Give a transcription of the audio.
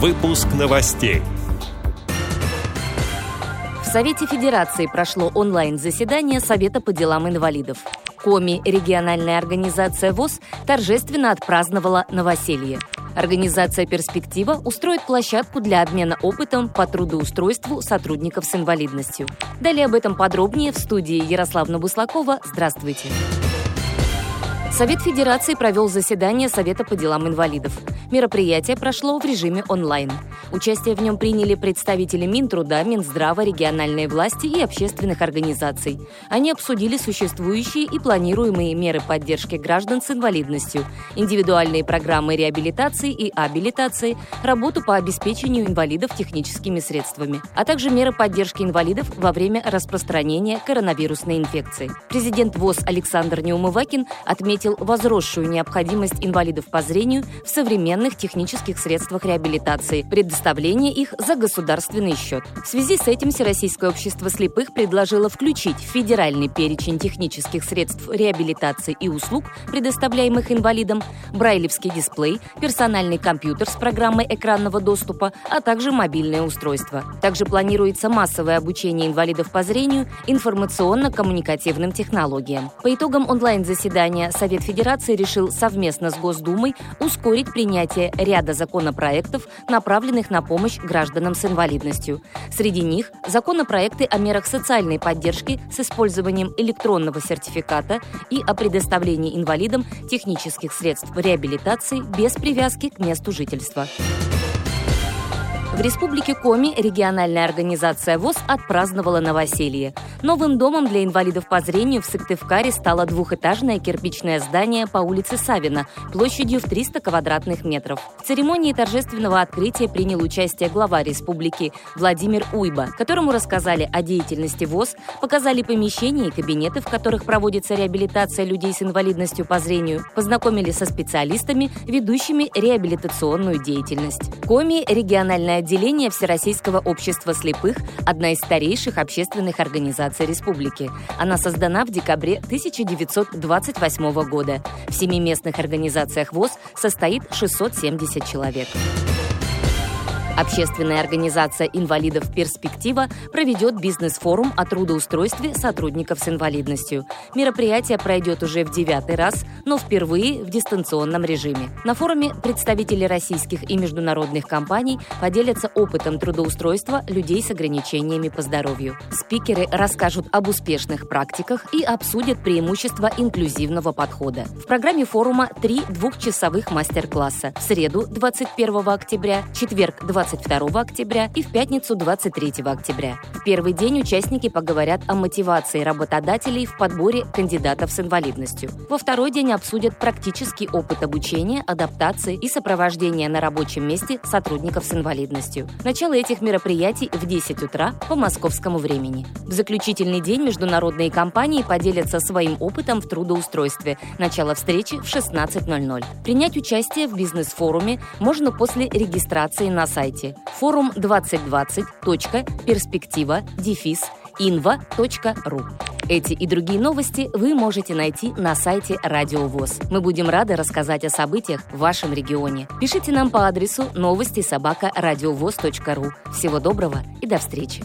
Выпуск новостей. В Совете Федерации прошло онлайн-заседание Совета по делам инвалидов. Коми, региональная организация ВОЗ, торжественно отпраздновала новоселье. Организация «Перспектива» устроит площадку для обмена опытом по трудоустройству сотрудников с инвалидностью. Далее об этом подробнее в студии Ярославна Буслакова. Здравствуйте. Совет Федерации провел заседание Совета по делам инвалидов. Мероприятие прошло в режиме онлайн. Участие в нем приняли представители Минтруда, Минздрава, региональной власти и общественных организаций. Они обсудили существующие и планируемые меры поддержки граждан с инвалидностью, индивидуальные программы реабилитации и абилитации, работу по обеспечению инвалидов техническими средствами, а также меры поддержки инвалидов во время распространения коронавирусной инфекции. Президент ВОЗ Александр Неумывакин отметил возросшую необходимость инвалидов по зрению в современных технических средствах реабилитации, предоставление их за государственный счет. В связи с этим Всероссийское общество слепых предложило включить в федеральный перечень технических средств реабилитации и услуг, предоставляемых инвалидам, брайлевский дисплей, персональный компьютер с программой экранного доступа, а также мобильное устройство. Также планируется массовое обучение инвалидов по зрению информационно-коммуникативным технологиям. По итогам онлайн-заседания Совет Федерации решил совместно с Госдумой ускорить принятие ряда законопроектов, направленных на помощь гражданам с инвалидностью. Среди них законопроекты о мерах социальной поддержки с использованием электронного сертификата и о предоставлении инвалидам технических средств реабилитации без привязки к месту жительства. В Республике Коми региональная организация ВОЗ отпраздновала новоселье. Новым домом для инвалидов по зрению в Сыктывкаре стало двухэтажное кирпичное здание по улице Савина площадью в 300 квадратных метров. В церемонии торжественного открытия принял участие глава республики Владимир Уйба, которому рассказали о деятельности ВОЗ, показали помещения и кабинеты, в которых проводится реабилитация людей с инвалидностью по зрению, познакомили со специалистами, ведущими реабилитационную деятельность. Коми – региональное отделение Всероссийского общества слепых, одна из старейших общественных организаций республики. Она создана в декабре 1928 года. В семи местных организациях ВОЗ состоит 670 человек. Общественная организация инвалидов «Перспектива» проведет бизнес-форум о трудоустройстве сотрудников с инвалидностью. Мероприятие пройдет уже в девятый раз, но впервые в дистанционном режиме. На форуме представители российских и международных компаний поделятся опытом трудоустройства людей с ограничениями по здоровью. Спикеры расскажут об успешных практиках и обсудят преимущества инклюзивного подхода. В программе форума три двухчасовых мастер-класса в среду 21 октября, четверг 20 22 октября и в пятницу 23 октября. В первый день участники поговорят о мотивации работодателей в подборе кандидатов с инвалидностью. Во второй день обсудят практический опыт обучения, адаптации и сопровождения на рабочем месте сотрудников с инвалидностью. Начало этих мероприятий в 10 утра по московскому времени. В заключительный день международные компании поделятся своим опытом в трудоустройстве. Начало встречи в 16.00. Принять участие в бизнес-форуме можно после регистрации на сайте сайте forum2020.перспектива-инва.ру. Эти и другие новости вы можете найти на сайте Радио ВОЗ. Мы будем рады рассказать о событиях в вашем регионе. Пишите нам по адресу новости собака ру. Всего доброго и до встречи!